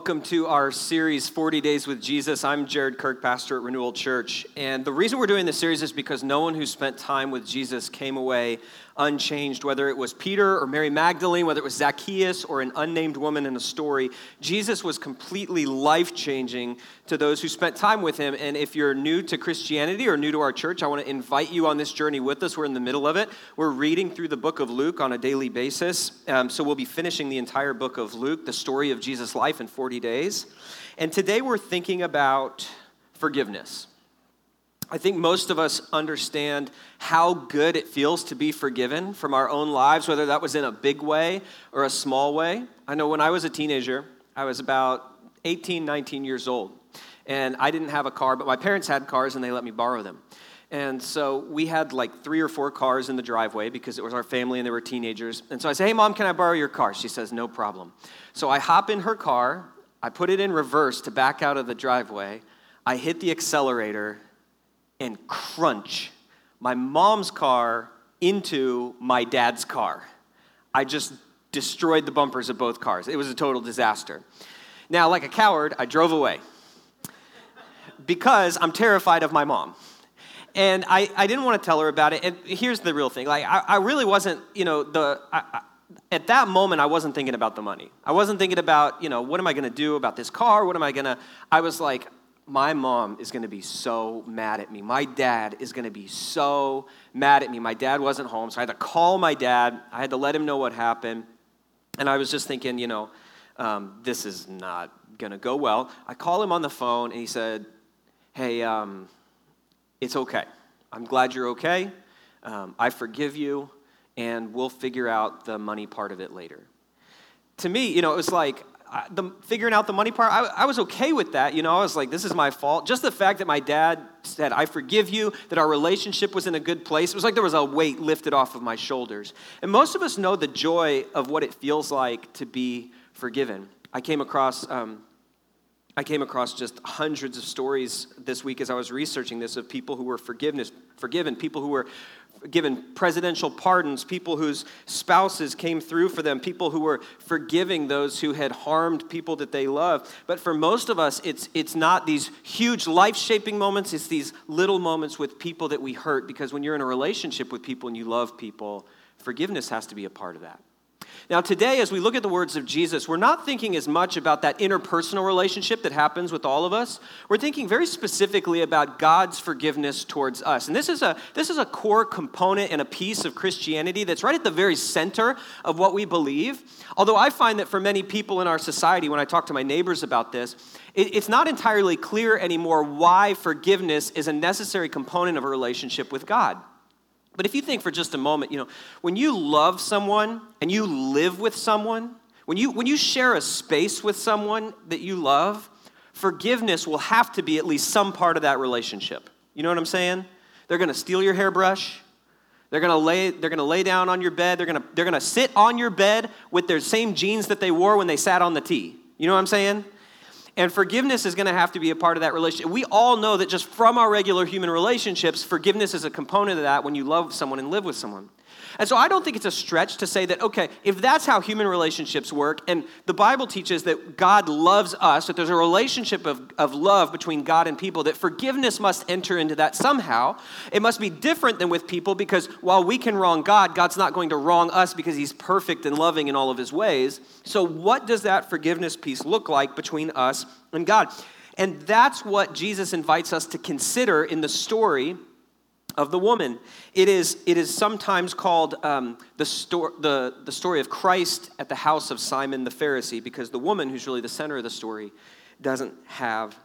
Welcome to our series, 40 Days with Jesus. I'm Jared Kirk, pastor at Renewal Church. And the reason we're doing this series is because no one who spent time with Jesus came away unchanged, whether it was Peter or Mary Magdalene, whether it was Zacchaeus or an unnamed woman in a story. Jesus was completely life changing to those who spent time with him. And if you're new to Christianity or new to our church, I want to invite you on this journey with us. We're in the middle of it. We're reading through the book of Luke on a daily basis. Um, so we'll be finishing the entire book of Luke, the story of Jesus' life in 40 days. And today we're thinking about forgiveness. I think most of us understand how good it feels to be forgiven from our own lives, whether that was in a big way or a small way. I know when I was a teenager, I was about 18, 19 years old, and I didn't have a car, but my parents had cars and they let me borrow them. And so we had like three or four cars in the driveway because it was our family and they were teenagers. And so I say, Hey, mom, can I borrow your car? She says, No problem. So I hop in her car, I put it in reverse to back out of the driveway, I hit the accelerator, and crunch my mom's car into my dad's car. I just destroyed the bumpers of both cars. It was a total disaster. Now, like a coward, I drove away because I'm terrified of my mom. And I, I didn't want to tell her about it. And here's the real thing like, I, I really wasn't, you know, the. I, at that moment, I wasn't thinking about the money. I wasn't thinking about, you know, what am I going to do about this car? What am I going to. I was like, my mom is going to be so mad at me. My dad is going to be so mad at me. My dad wasn't home, so I had to call my dad. I had to let him know what happened. And I was just thinking, you know, um, this is not going to go well. I call him on the phone, and he said, Hey, um, it's okay. I'm glad you're okay. Um, I forgive you, and we'll figure out the money part of it later. To me, you know, it was like, the, figuring out the money part, I, I, was okay with that. You know, I was like, this is my fault. Just the fact that my dad said, I forgive you, that our relationship was in a good place, it was like there was a weight lifted off of my shoulders. And most of us know the joy of what it feels like to be forgiven. I came across. Um, I came across just hundreds of stories this week as I was researching this of people who were forgiveness, forgiven, people who were given presidential pardons, people whose spouses came through for them, people who were forgiving those who had harmed people that they love. But for most of us, it's, it's not these huge life shaping moments, it's these little moments with people that we hurt because when you're in a relationship with people and you love people, forgiveness has to be a part of that. Now, today, as we look at the words of Jesus, we're not thinking as much about that interpersonal relationship that happens with all of us. We're thinking very specifically about God's forgiveness towards us. And this is a, this is a core component and a piece of Christianity that's right at the very center of what we believe. Although I find that for many people in our society, when I talk to my neighbors about this, it, it's not entirely clear anymore why forgiveness is a necessary component of a relationship with God. But if you think for just a moment, you know, when you love someone and you live with someone, when you, when you share a space with someone that you love, forgiveness will have to be at least some part of that relationship. You know what I'm saying? They're to steal your hairbrush. They're to lay they're to lay down on your bed. They're to they're to sit on your bed with their same jeans that they wore when they sat on the T. You know what I'm saying? And forgiveness is going to have to be a part of that relationship. We all know that just from our regular human relationships, forgiveness is a component of that when you love someone and live with someone. And so I don't think it's a stretch to say that, okay, if that's how human relationships work, and the Bible teaches that God loves us, that there's a relationship of, of love between God and people, that forgiveness must enter into that somehow. It must be different than with people because while we can wrong God, God's not going to wrong us because he's perfect and loving in all of his ways. So, what does that forgiveness piece look like between us and God? And that's what Jesus invites us to consider in the story of the woman. It is, it is sometimes called um, the, sto- the, the story of Christ at the house of Simon the Pharisee because the woman, who's really the center of the story, doesn't have,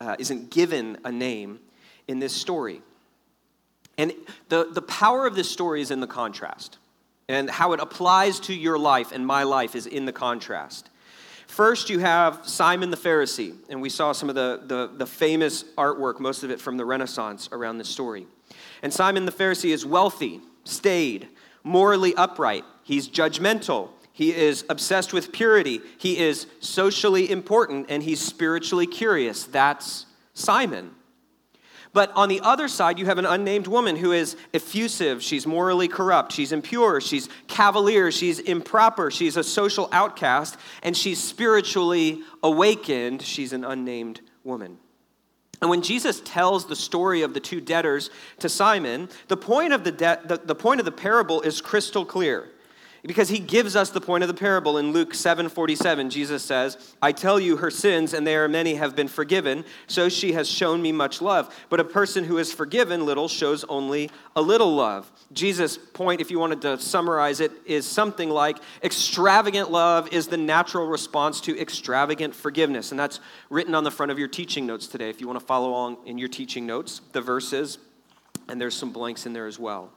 uh, isn't given a name in this story. And the, the power of this story is in the contrast. And how it applies to your life and my life is in the contrast. First, you have Simon the Pharisee, and we saw some of the, the, the famous artwork, most of it from the Renaissance, around this story. And Simon the Pharisee is wealthy, staid, morally upright. He's judgmental. He is obsessed with purity. He is socially important and he's spiritually curious. That's Simon. But on the other side, you have an unnamed woman who is effusive. She's morally corrupt. She's impure. She's cavalier. She's improper. She's a social outcast. And she's spiritually awakened. She's an unnamed woman. And when Jesus tells the story of the two debtors to Simon, the point of the, de- the, the point of the parable is crystal clear because he gives us the point of the parable in Luke 7:47 Jesus says I tell you her sins and they are many have been forgiven so she has shown me much love. But a person who is forgiven little shows only a little love. Jesus point if you wanted to summarize it is something like extravagant love is the natural response to extravagant forgiveness. And that's written on the front of your teaching notes today. If you want to follow along in your teaching notes the verses and there's some blanks in there as well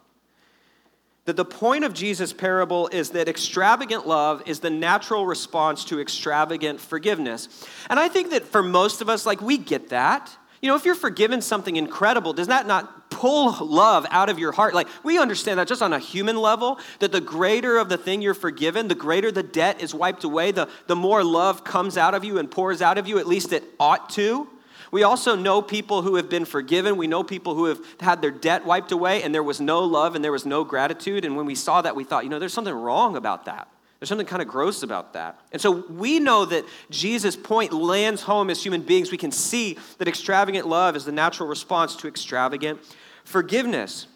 that the point of Jesus' parable is that extravagant love is the natural response to extravagant forgiveness. And I think that for most of us, like, we get that. You know, if you're forgiven something incredible, does that not pull love out of your heart? Like, we understand that just on a human level, that the greater of the thing you're forgiven, the greater the debt is wiped away, the, the more love comes out of you and pours out of you, at least it ought to. We also know people who have been forgiven. We know people who have had their debt wiped away and there was no love and there was no gratitude. And when we saw that, we thought, you know, there's something wrong about that. There's something kind of gross about that. And so we know that Jesus' point lands home as human beings. We can see that extravagant love is the natural response to extravagant forgiveness.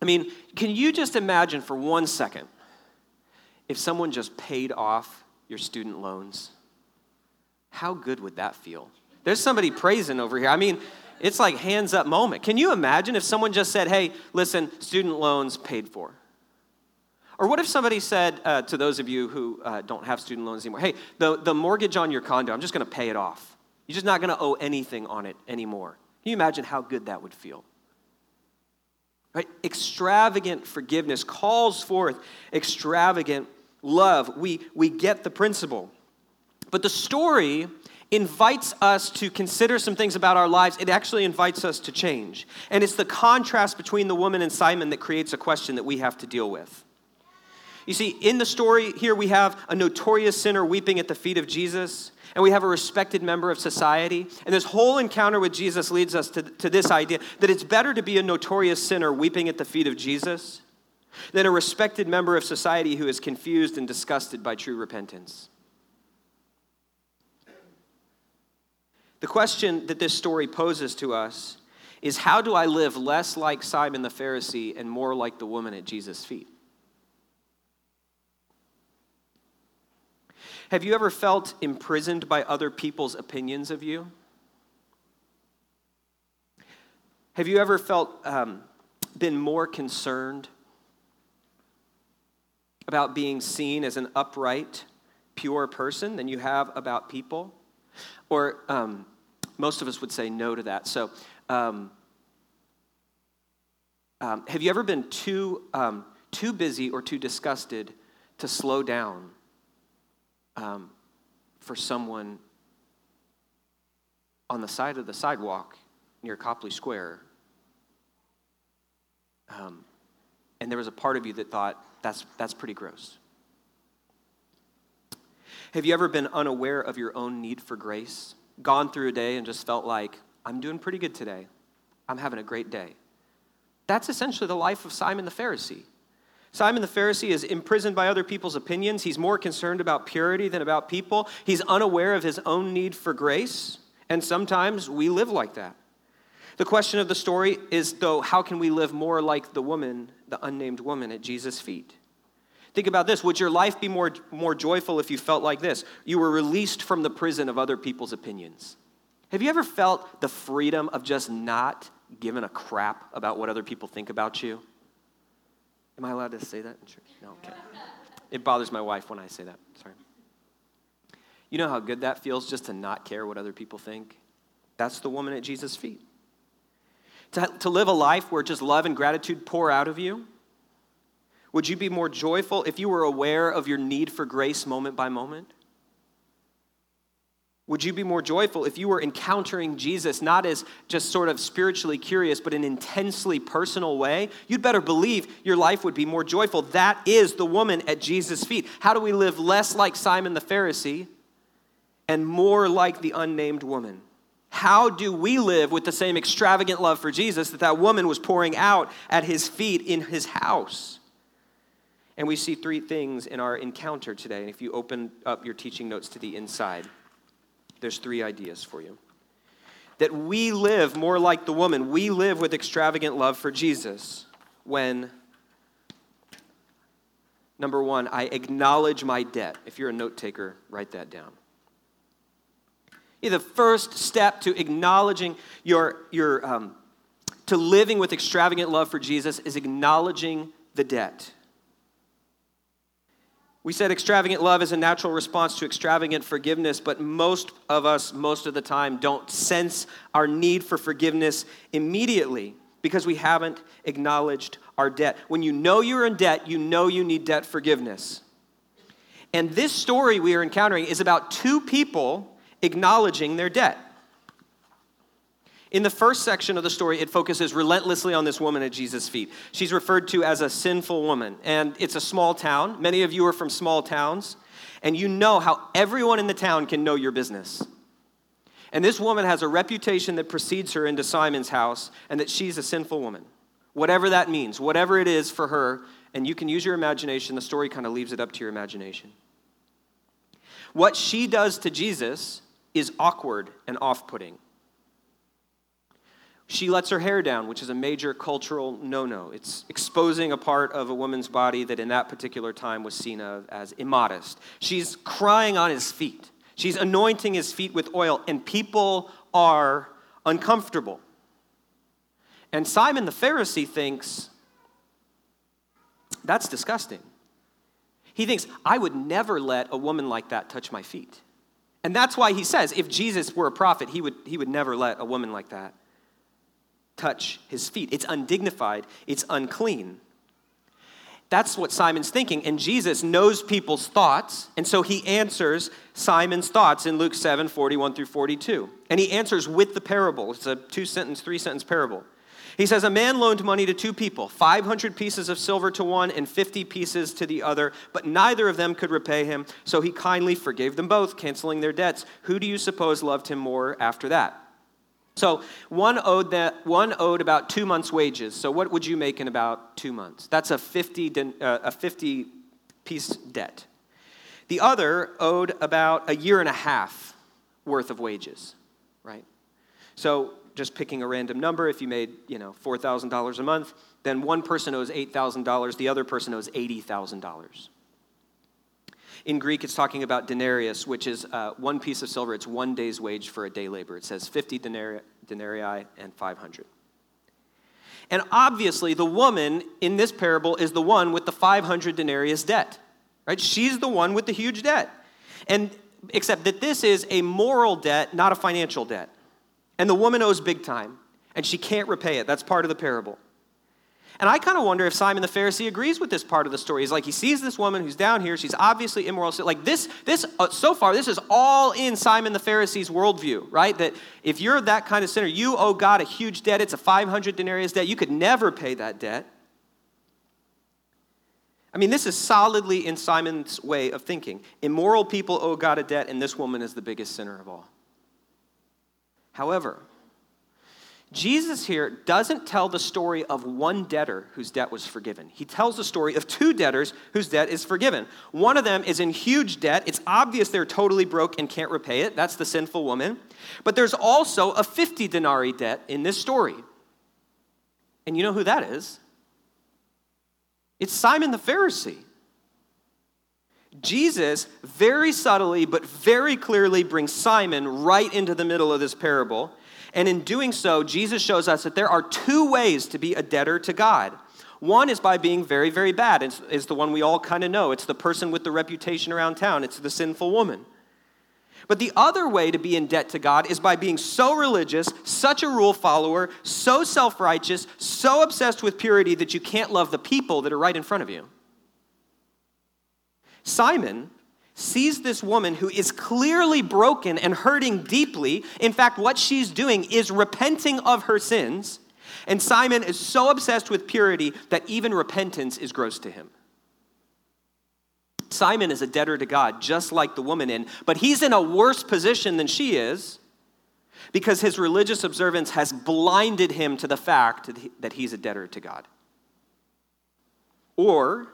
I mean, can you just imagine for one second if someone just paid off your student loans? How good would that feel? There's somebody praising over here. I mean, it's like hands up moment. Can you imagine if someone just said, hey, listen, student loans paid for? Or what if somebody said uh, to those of you who uh, don't have student loans anymore, hey, the, the mortgage on your condo, I'm just going to pay it off. You're just not going to owe anything on it anymore. Can you imagine how good that would feel? Right? Extravagant forgiveness calls forth extravagant love. We, we get the principle. But the story invites us to consider some things about our lives. It actually invites us to change. And it's the contrast between the woman and Simon that creates a question that we have to deal with. You see, in the story here, we have a notorious sinner weeping at the feet of Jesus, and we have a respected member of society. And this whole encounter with Jesus leads us to, to this idea that it's better to be a notorious sinner weeping at the feet of Jesus than a respected member of society who is confused and disgusted by true repentance. The question that this story poses to us is how do I live less like Simon the Pharisee and more like the woman at Jesus' feet? Have you ever felt imprisoned by other people's opinions of you? Have you ever felt um, been more concerned about being seen as an upright, pure person than you have about people? Or um, most of us would say no to that. So, um, um, have you ever been too, um, too busy or too disgusted to slow down um, for someone on the side of the sidewalk near Copley Square? Um, and there was a part of you that thought, that's, that's pretty gross. Have you ever been unaware of your own need for grace? Gone through a day and just felt like, I'm doing pretty good today. I'm having a great day. That's essentially the life of Simon the Pharisee. Simon the Pharisee is imprisoned by other people's opinions. He's more concerned about purity than about people. He's unaware of his own need for grace. And sometimes we live like that. The question of the story is, though, how can we live more like the woman, the unnamed woman at Jesus' feet? Think about this. Would your life be more, more joyful if you felt like this? You were released from the prison of other people's opinions. Have you ever felt the freedom of just not giving a crap about what other people think about you? Am I allowed to say that? No, okay. It bothers my wife when I say that. Sorry. You know how good that feels just to not care what other people think? That's the woman at Jesus' feet. To, to live a life where just love and gratitude pour out of you would you be more joyful if you were aware of your need for grace moment by moment? Would you be more joyful if you were encountering Jesus not as just sort of spiritually curious, but in an intensely personal way? You'd better believe your life would be more joyful. That is the woman at Jesus' feet. How do we live less like Simon the Pharisee and more like the unnamed woman? How do we live with the same extravagant love for Jesus that that woman was pouring out at his feet in his house? And we see three things in our encounter today. And if you open up your teaching notes to the inside, there's three ideas for you. That we live more like the woman, we live with extravagant love for Jesus when, number one, I acknowledge my debt. If you're a note taker, write that down. The first step to acknowledging your, your um, to living with extravagant love for Jesus is acknowledging the debt. We said extravagant love is a natural response to extravagant forgiveness, but most of us, most of the time, don't sense our need for forgiveness immediately because we haven't acknowledged our debt. When you know you're in debt, you know you need debt forgiveness. And this story we are encountering is about two people acknowledging their debt. In the first section of the story, it focuses relentlessly on this woman at Jesus' feet. She's referred to as a sinful woman, and it's a small town. Many of you are from small towns, and you know how everyone in the town can know your business. And this woman has a reputation that precedes her into Simon's house, and that she's a sinful woman. Whatever that means, whatever it is for her, and you can use your imagination, the story kind of leaves it up to your imagination. What she does to Jesus is awkward and off putting. She lets her hair down, which is a major cultural no no. It's exposing a part of a woman's body that in that particular time was seen as immodest. She's crying on his feet. She's anointing his feet with oil, and people are uncomfortable. And Simon the Pharisee thinks, that's disgusting. He thinks, I would never let a woman like that touch my feet. And that's why he says if Jesus were a prophet, he would, he would never let a woman like that touch his feet. It's undignified, it's unclean. That's what Simon's thinking. And Jesus knows people's thoughts. And so he answers Simon's thoughts in Luke 7 41 through 42. And he answers with the parable. It's a two sentence, three sentence parable. He says, A man loaned money to two people, 500 pieces of silver to one and 50 pieces to the other, but neither of them could repay him. So he kindly forgave them both, canceling their debts. Who do you suppose loved him more after that? So one owed that one owed about two months' wages. So what would you make in about two months? That's a 50, uh, a 50 piece debt. The other owed about a year and a half worth of wages, right? So just picking a random number, if you made, you know, $4,000 a month, then one person owes $8,000, the other person owes $80,000. In Greek, it's talking about denarius, which is uh, one piece of silver. It's one day's wage for a day labor. It says 50 denarii, denarii and 500. And obviously, the woman in this parable is the one with the 500 denarius debt, right? She's the one with the huge debt. And except that this is a moral debt, not a financial debt. And the woman owes big time, and she can't repay it. That's part of the parable. And I kind of wonder if Simon the Pharisee agrees with this part of the story. He's like, he sees this woman who's down here. She's obviously immoral. So like this, this uh, so far, this is all in Simon the Pharisee's worldview, right? That if you're that kind of sinner, you owe God a huge debt. It's a 500 denarius debt. You could never pay that debt. I mean, this is solidly in Simon's way of thinking. Immoral people owe God a debt, and this woman is the biggest sinner of all. However, Jesus here doesn't tell the story of one debtor whose debt was forgiven. He tells the story of two debtors whose debt is forgiven. One of them is in huge debt. It's obvious they're totally broke and can't repay it. That's the sinful woman. But there's also a 50 denarii debt in this story. And you know who that is? It's Simon the Pharisee. Jesus very subtly but very clearly brings Simon right into the middle of this parable. And in doing so, Jesus shows us that there are two ways to be a debtor to God. One is by being very, very bad. It's, it's the one we all kind of know. It's the person with the reputation around town, it's the sinful woman. But the other way to be in debt to God is by being so religious, such a rule follower, so self righteous, so obsessed with purity that you can't love the people that are right in front of you. Simon sees this woman who is clearly broken and hurting deeply. In fact, what she's doing is repenting of her sins. And Simon is so obsessed with purity that even repentance is gross to him. Simon is a debtor to God, just like the woman in, but he's in a worse position than she is because his religious observance has blinded him to the fact that he's a debtor to God. Or,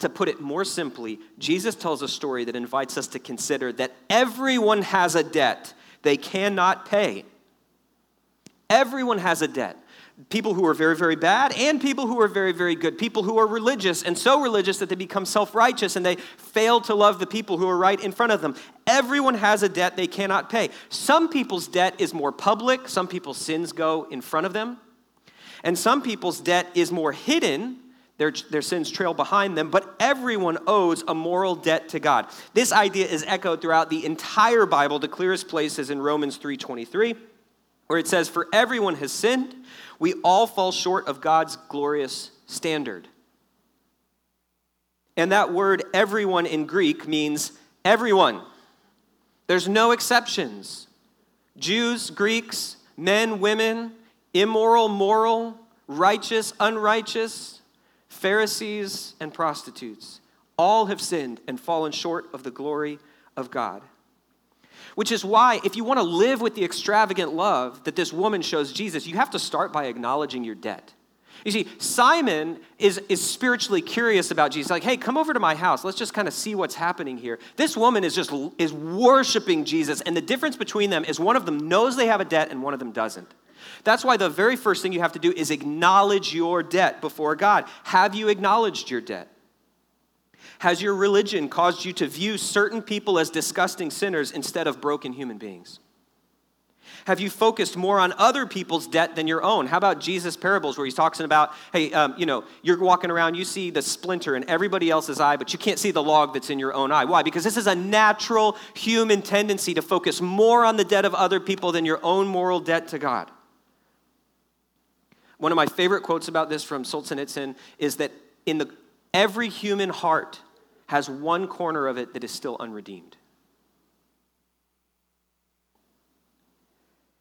to put it more simply, Jesus tells a story that invites us to consider that everyone has a debt they cannot pay. Everyone has a debt people who are very, very bad and people who are very, very good. People who are religious and so religious that they become self righteous and they fail to love the people who are right in front of them. Everyone has a debt they cannot pay. Some people's debt is more public, some people's sins go in front of them, and some people's debt is more hidden. Their, their sins trail behind them, but everyone owes a moral debt to God. This idea is echoed throughout the entire Bible. The clearest place is in Romans 3:23, where it says, "For everyone has sinned we all fall short of God's glorious standard. And that word everyone in Greek means everyone. There's no exceptions. Jews, Greeks, men, women, immoral, moral, righteous, unrighteous, Pharisees, and prostitutes. All have sinned and fallen short of the glory of God. Which is why, if you want to live with the extravagant love that this woman shows Jesus, you have to start by acknowledging your debt. You see, Simon is, is spiritually curious about Jesus. Like, hey, come over to my house. Let's just kind of see what's happening here. This woman is just is worshiping Jesus, and the difference between them is one of them knows they have a debt and one of them doesn't. That's why the very first thing you have to do is acknowledge your debt before God. Have you acknowledged your debt? Has your religion caused you to view certain people as disgusting sinners instead of broken human beings? Have you focused more on other people's debt than your own? How about Jesus' parables where he's talking about, hey, um, you know, you're walking around, you see the splinter in everybody else's eye, but you can't see the log that's in your own eye. Why? Because this is a natural human tendency to focus more on the debt of other people than your own moral debt to God. One of my favorite quotes about this from Solzhenitsyn is that in the every human heart has one corner of it that is still unredeemed.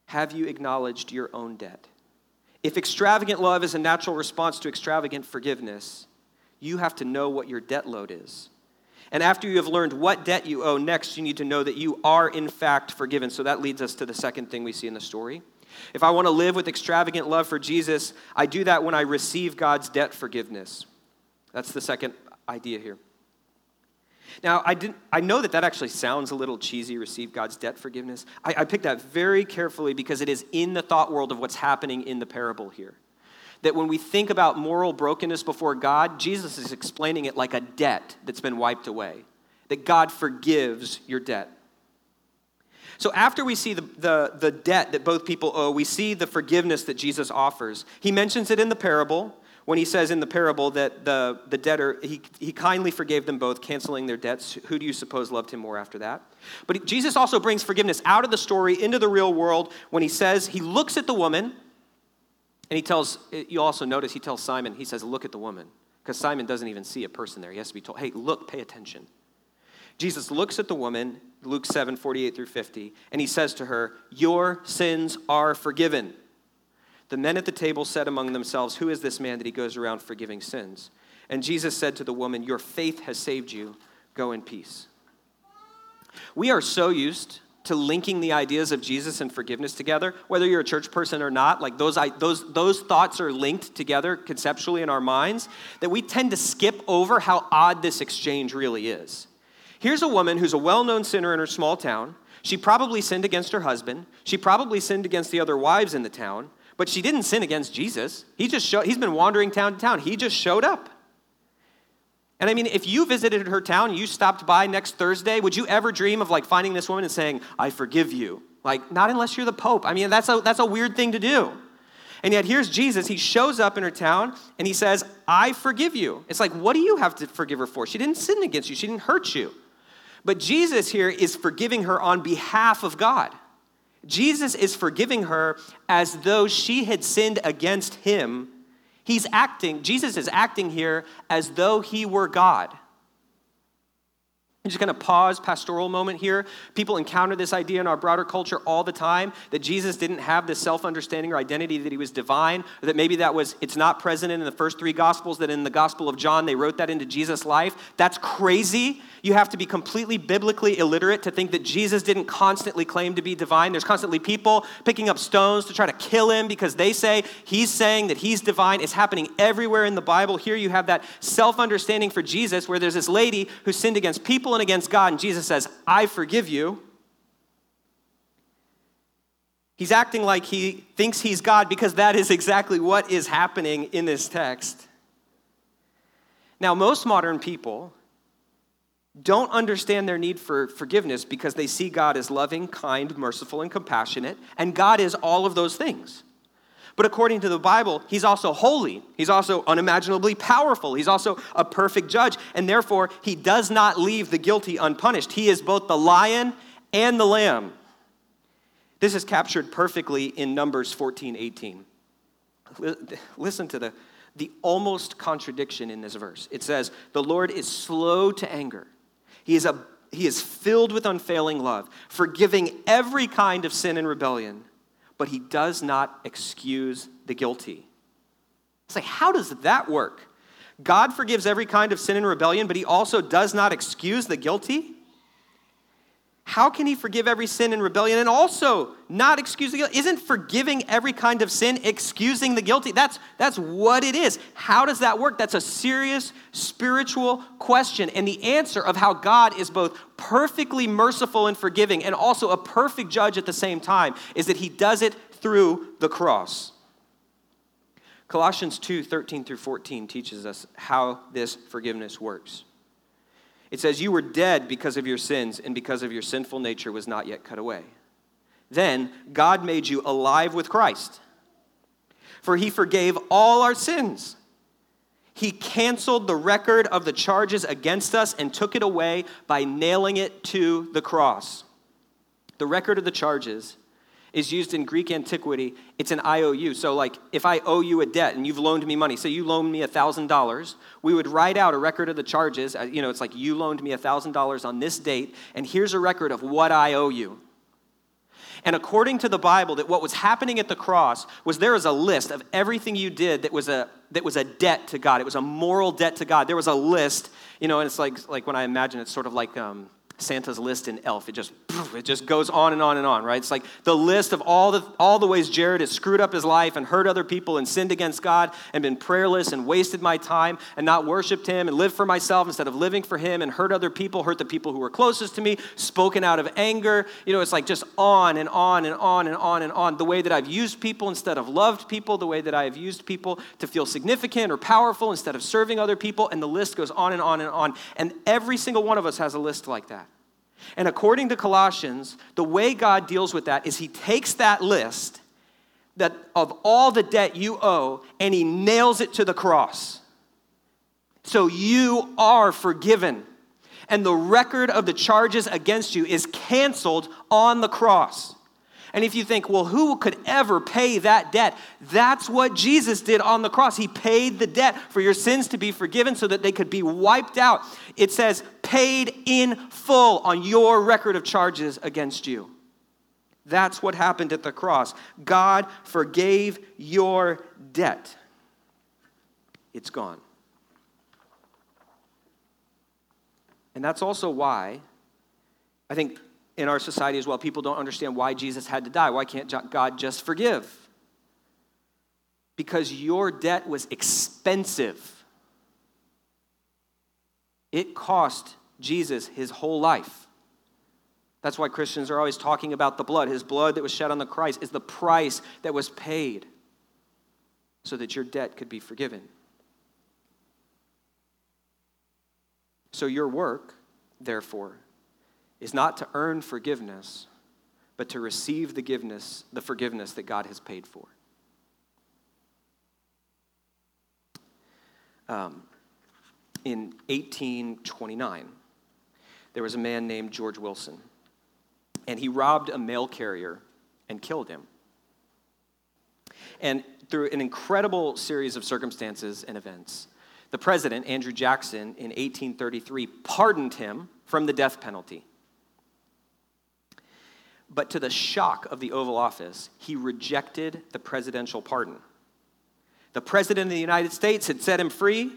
Have you acknowledged your own debt? If extravagant love is a natural response to extravagant forgiveness, you have to know what your debt load is. And after you have learned what debt you owe, next you need to know that you are in fact forgiven. So that leads us to the second thing we see in the story. If I want to live with extravagant love for Jesus, I do that when I receive God's debt forgiveness. That's the second idea here. Now, I, didn't, I know that that actually sounds a little cheesy, receive God's debt forgiveness. I, I picked that very carefully because it is in the thought world of what's happening in the parable here. That when we think about moral brokenness before God, Jesus is explaining it like a debt that's been wiped away, that God forgives your debt. So, after we see the, the, the debt that both people owe, we see the forgiveness that Jesus offers. He mentions it in the parable when he says in the parable that the, the debtor, he, he kindly forgave them both, canceling their debts. Who do you suppose loved him more after that? But Jesus also brings forgiveness out of the story into the real world when he says, he looks at the woman, and he tells, you also notice he tells Simon, he says, look at the woman. Because Simon doesn't even see a person there. He has to be told, hey, look, pay attention. Jesus looks at the woman, Luke 7, 48 through 50, and he says to her, Your sins are forgiven. The men at the table said among themselves, Who is this man that he goes around forgiving sins? And Jesus said to the woman, Your faith has saved you. Go in peace. We are so used to linking the ideas of Jesus and forgiveness together, whether you're a church person or not, like those, those, those thoughts are linked together conceptually in our minds, that we tend to skip over how odd this exchange really is. Here's a woman who's a well known sinner in her small town. She probably sinned against her husband. She probably sinned against the other wives in the town. But she didn't sin against Jesus. He just he's been wandering town to town. He just showed up. And I mean, if you visited her town, you stopped by next Thursday, would you ever dream of like finding this woman and saying, I forgive you? Like, not unless you're the Pope. I mean, that's a, that's a weird thing to do. And yet, here's Jesus. He shows up in her town and he says, I forgive you. It's like, what do you have to forgive her for? She didn't sin against you, she didn't hurt you. But Jesus here is forgiving her on behalf of God. Jesus is forgiving her as though she had sinned against him. He's acting, Jesus is acting here as though he were God. I'm just going to pause pastoral moment here. People encounter this idea in our broader culture all the time that Jesus didn't have this self understanding or identity that he was divine, or that maybe that was, it's not present in the first three gospels, that in the Gospel of John they wrote that into Jesus' life. That's crazy. You have to be completely biblically illiterate to think that Jesus didn't constantly claim to be divine. There's constantly people picking up stones to try to kill him because they say he's saying that he's divine. It's happening everywhere in the Bible. Here you have that self understanding for Jesus where there's this lady who sinned against people people and against God, and Jesus says, I forgive you. He's acting like he thinks he's God because that is exactly what is happening in this text. Now, most modern people don't understand their need for forgiveness because they see God as loving, kind, merciful, and compassionate, and God is all of those things. But according to the Bible, he's also holy. He's also unimaginably powerful. He's also a perfect judge. And therefore, he does not leave the guilty unpunished. He is both the lion and the lamb. This is captured perfectly in Numbers 14 18. Listen to the, the almost contradiction in this verse. It says, The Lord is slow to anger. He is, a, he is filled with unfailing love, forgiving every kind of sin and rebellion but he does not excuse the guilty. It's like, how does that work? God forgives every kind of sin and rebellion, but he also does not excuse the guilty? How can he forgive every sin and rebellion and also not excuse the guilty? Isn't forgiving every kind of sin excusing the guilty? That's, that's what it is. How does that work? That's a serious spiritual question. And the answer of how God is both perfectly merciful and forgiving and also a perfect judge at the same time is that he does it through the cross. Colossians 2 13 through 14 teaches us how this forgiveness works. It says, You were dead because of your sins and because of your sinful nature was not yet cut away. Then God made you alive with Christ, for he forgave all our sins. He canceled the record of the charges against us and took it away by nailing it to the cross. The record of the charges is used in Greek antiquity. It's an IOU. So, like, if I owe you a debt and you've loaned me money, say you loaned me $1,000, we would write out a record of the charges. Uh, you know, it's like you loaned me $1,000 on this date, and here's a record of what I owe you. And according to the Bible, that what was happening at the cross was there was a list of everything you did that was a that was a debt to God. It was a moral debt to God. There was a list, you know, and it's like like when I imagine it's sort of like um, Santa's list in Elf. It just it just goes on and on and on, right? It's like the list of all the all the ways Jared has screwed up his life and hurt other people and sinned against God and been prayerless and wasted my time and not worshiped him and lived for myself instead of living for him and hurt other people, hurt the people who were closest to me, spoken out of anger. You know, it's like just on and on and on and on and on. The way that I've used people instead of loved people, the way that I have used people to feel significant or powerful instead of serving other people, and the list goes on and on and on. And every single one of us has a list like that. And according to Colossians, the way God deals with that is he takes that list that of all the debt you owe and he nails it to the cross. So you are forgiven. And the record of the charges against you is canceled on the cross. And if you think, well, who could ever pay that debt? That's what Jesus did on the cross. He paid the debt for your sins to be forgiven so that they could be wiped out. It says, paid in full on your record of charges against you. That's what happened at the cross. God forgave your debt, it's gone. And that's also why I think in our society as well, people don't understand why Jesus had to die. Why can't God just forgive? Because your debt was expensive. It cost Jesus his whole life. That's why Christians are always talking about the blood. His blood that was shed on the Christ is the price that was paid so that your debt could be forgiven. So your work, therefore, is not to earn forgiveness, but to receive the forgiveness, the forgiveness that God has paid for. Um, in 1829, there was a man named George Wilson, and he robbed a mail carrier and killed him. And through an incredible series of circumstances and events, the president, Andrew Jackson, in 1833, pardoned him from the death penalty. But to the shock of the Oval Office, he rejected the presidential pardon. The president of the United States had set him free.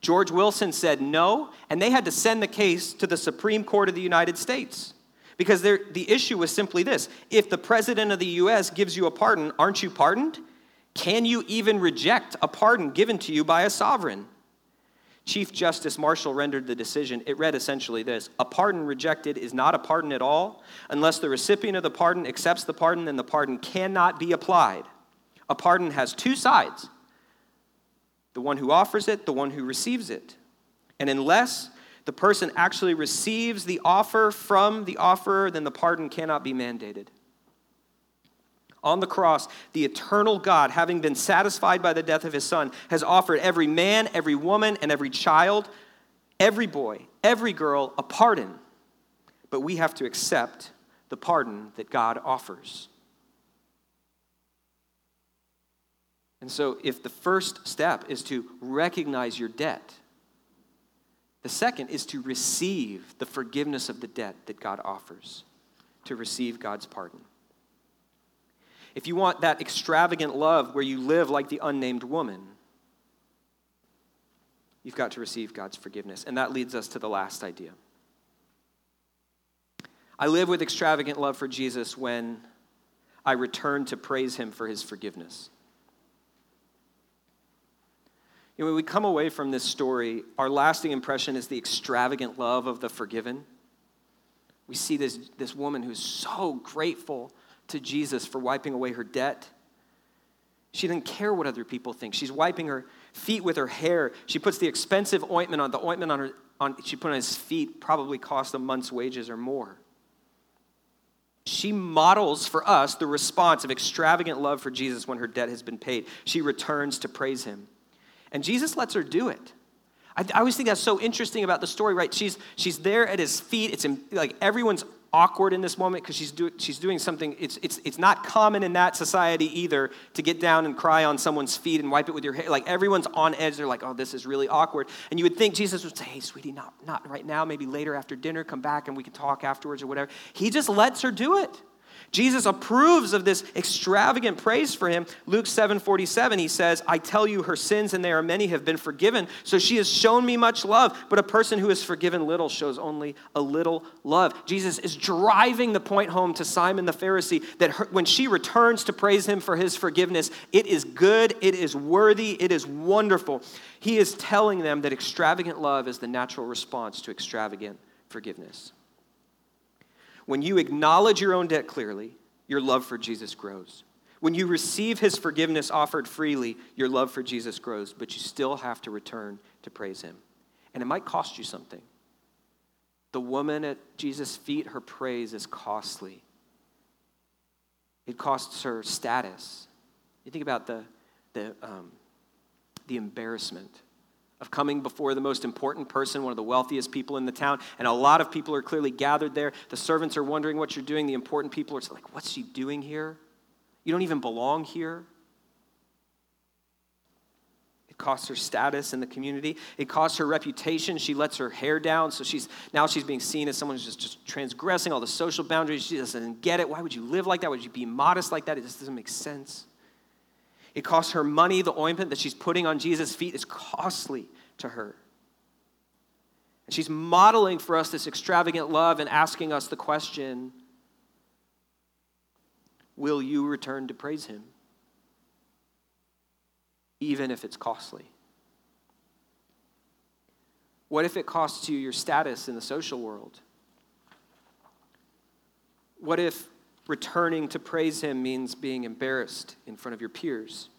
George Wilson said no, and they had to send the case to the Supreme Court of the United States. Because the issue was simply this if the president of the US gives you a pardon, aren't you pardoned? Can you even reject a pardon given to you by a sovereign? Chief Justice Marshall rendered the decision. It read essentially this A pardon rejected is not a pardon at all. Unless the recipient of the pardon accepts the pardon, then the pardon cannot be applied. A pardon has two sides the one who offers it, the one who receives it. And unless the person actually receives the offer from the offerer, then the pardon cannot be mandated. On the cross, the eternal God, having been satisfied by the death of his son, has offered every man, every woman, and every child, every boy, every girl a pardon. But we have to accept the pardon that God offers. And so, if the first step is to recognize your debt, the second is to receive the forgiveness of the debt that God offers, to receive God's pardon. If you want that extravagant love where you live like the unnamed woman, you've got to receive God's forgiveness. And that leads us to the last idea. I live with extravagant love for Jesus when I return to praise him for his forgiveness. You know, when we come away from this story, our lasting impression is the extravagant love of the forgiven. We see this, this woman who's so grateful to Jesus for wiping away her debt. She didn't care what other people think. She's wiping her feet with her hair. She puts the expensive ointment on. The ointment on her on, she put on his feet probably cost a month's wages or more. She models for us the response of extravagant love for Jesus when her debt has been paid. She returns to praise him. And Jesus lets her do it. I, I always think that's so interesting about the story, right? She's, she's there at his feet. It's in, like everyone's awkward in this moment because she's, do, she's doing something, it's, it's, it's not common in that society either to get down and cry on someone's feet and wipe it with your hair. Like everyone's on edge. They're like, oh, this is really awkward. And you would think Jesus would say, hey, sweetie, not, not right now, maybe later after dinner, come back and we can talk afterwards or whatever. He just lets her do it. Jesus approves of this extravagant praise for him. Luke 7 47, he says, I tell you, her sins, and they are many, have been forgiven. So she has shown me much love. But a person who is forgiven little shows only a little love. Jesus is driving the point home to Simon the Pharisee that her, when she returns to praise him for his forgiveness, it is good, it is worthy, it is wonderful. He is telling them that extravagant love is the natural response to extravagant forgiveness. When you acknowledge your own debt clearly, your love for Jesus grows. When you receive his forgiveness offered freely, your love for Jesus grows, but you still have to return to praise him. And it might cost you something. The woman at Jesus' feet, her praise is costly. It costs her status. You think about the, the, um, the embarrassment of coming before the most important person, one of the wealthiest people in the town, and a lot of people are clearly gathered there. The servants are wondering what you're doing. The important people are like, What's she doing here? You don't even belong here. It costs her status in the community. It costs her reputation. She lets her hair down, so she's now she's being seen as someone who's just, just transgressing all the social boundaries. She doesn't get it. Why would you live like that? Would you be modest like that? It just doesn't make sense. It costs her money. The ointment that she's putting on Jesus' feet is costly to her. And she's modeling for us this extravagant love and asking us the question Will you return to praise him? Even if it's costly. What if it costs you your status in the social world? What if returning to praise Him means being embarrassed in front of your peers?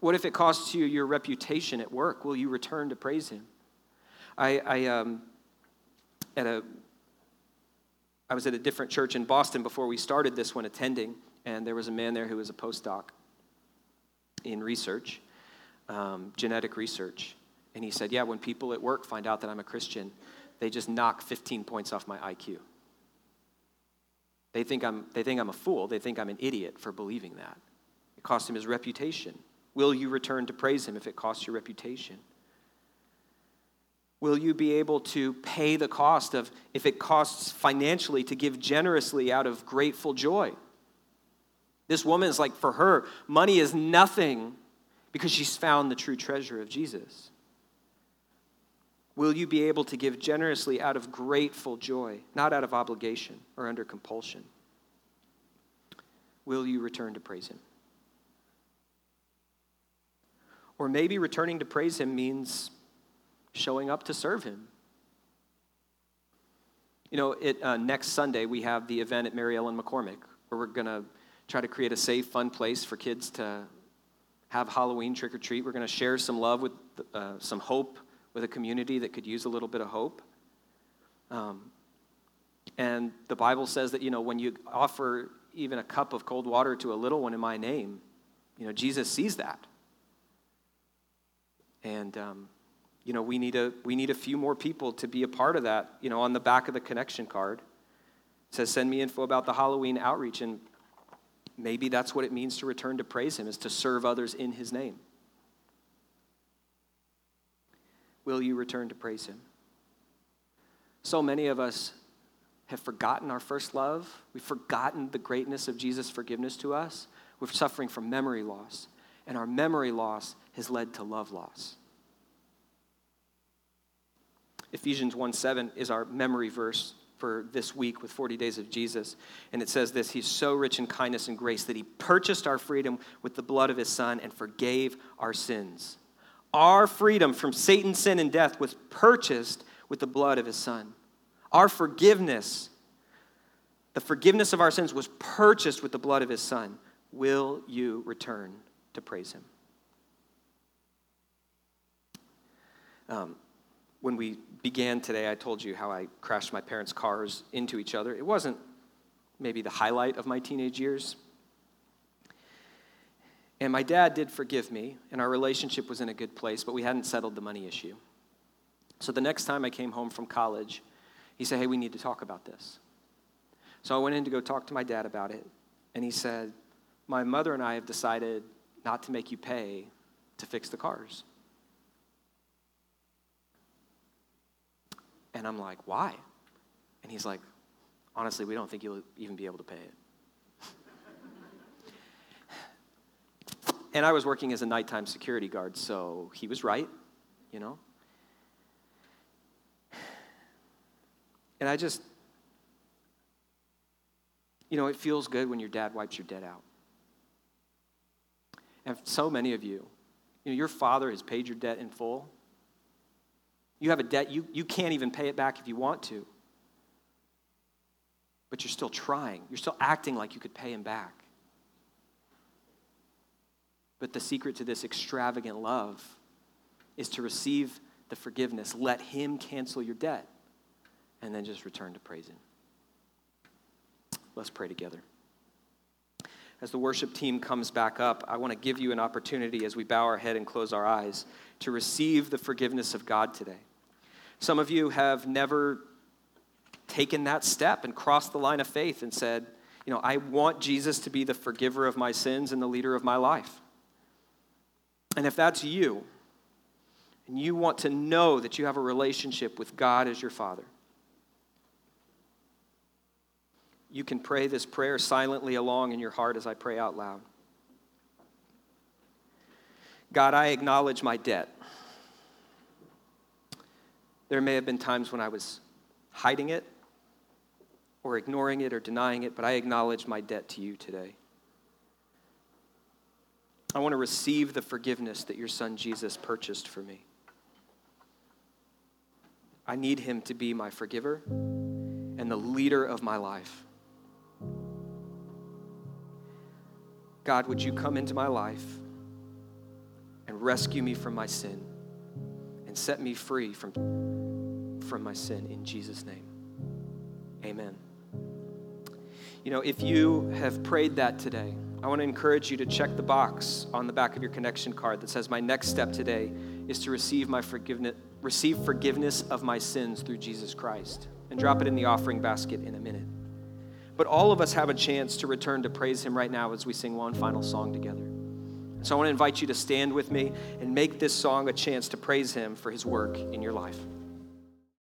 What if it costs you your reputation at work? Will you return to praise Him? I, I um, at a, I was at a different church in Boston before we started this one attending, and there was a man there who was a postdoc in research, um, genetic research. And he said, Yeah, when people at work find out that I'm a Christian, they just knock 15 points off my IQ. They think I'm, they think I'm a fool. They think I'm an idiot for believing that. It cost him his reputation. Will you return to praise Him if it costs your reputation? Will you be able to pay the cost of, if it costs financially, to give generously out of grateful joy? This woman is like, for her, money is nothing because she's found the true treasure of Jesus. Will you be able to give generously out of grateful joy, not out of obligation or under compulsion? Will you return to praise Him? Or maybe returning to praise Him means showing up to serve Him. You know, it, uh, next Sunday we have the event at Mary Ellen McCormick where we're going to try to create a safe, fun place for kids to have Halloween trick or treat. We're going to share some love with uh, some hope with a community that could use a little bit of hope. Um, and the Bible says that, you know, when you offer even a cup of cold water to a little one in my name, you know, Jesus sees that. And um, you know, we need, a, we need a few more people to be a part of that. You know, on the back of the connection card, it says, send me info about the Halloween outreach. And maybe that's what it means to return to praise Him, is to serve others in His name. Will you return to praise Him? So many of us have forgotten our first love. We've forgotten the greatness of Jesus' forgiveness to us. We're suffering from memory loss. And our memory loss has led to love loss. Ephesians 1 7 is our memory verse for this week with 40 Days of Jesus. And it says this He's so rich in kindness and grace that He purchased our freedom with the blood of His Son and forgave our sins. Our freedom from Satan's sin and death was purchased with the blood of His Son. Our forgiveness, the forgiveness of our sins, was purchased with the blood of His Son. Will you return to praise Him? Um, when we began today, I told you how I crashed my parents' cars into each other. It wasn't maybe the highlight of my teenage years. And my dad did forgive me, and our relationship was in a good place, but we hadn't settled the money issue. So the next time I came home from college, he said, Hey, we need to talk about this. So I went in to go talk to my dad about it, and he said, My mother and I have decided not to make you pay to fix the cars. And I'm like, why? And he's like, honestly, we don't think you'll even be able to pay it. And I was working as a nighttime security guard, so he was right, you know? And I just, you know, it feels good when your dad wipes your debt out. And so many of you, you know, your father has paid your debt in full. You have a debt, you, you can't even pay it back if you want to. But you're still trying. You're still acting like you could pay him back. But the secret to this extravagant love is to receive the forgiveness, let him cancel your debt, and then just return to praise him. Let's pray together. As the worship team comes back up, I want to give you an opportunity as we bow our head and close our eyes to receive the forgiveness of God today. Some of you have never taken that step and crossed the line of faith and said, you know, I want Jesus to be the forgiver of my sins and the leader of my life. And if that's you, and you want to know that you have a relationship with God as your Father, you can pray this prayer silently along in your heart as I pray out loud. God, I acknowledge my debt. There may have been times when I was hiding it or ignoring it or denying it, but I acknowledge my debt to you today. I want to receive the forgiveness that your son Jesus purchased for me. I need him to be my forgiver and the leader of my life. God, would you come into my life and rescue me from my sin and set me free from from my sin in Jesus' name. Amen. You know, if you have prayed that today, I want to encourage you to check the box on the back of your connection card that says, My next step today is to receive my forgiveness, receive forgiveness of my sins through Jesus Christ. And drop it in the offering basket in a minute. But all of us have a chance to return to praise Him right now as we sing one final song together. So I want to invite you to stand with me and make this song a chance to praise Him for His work in your life.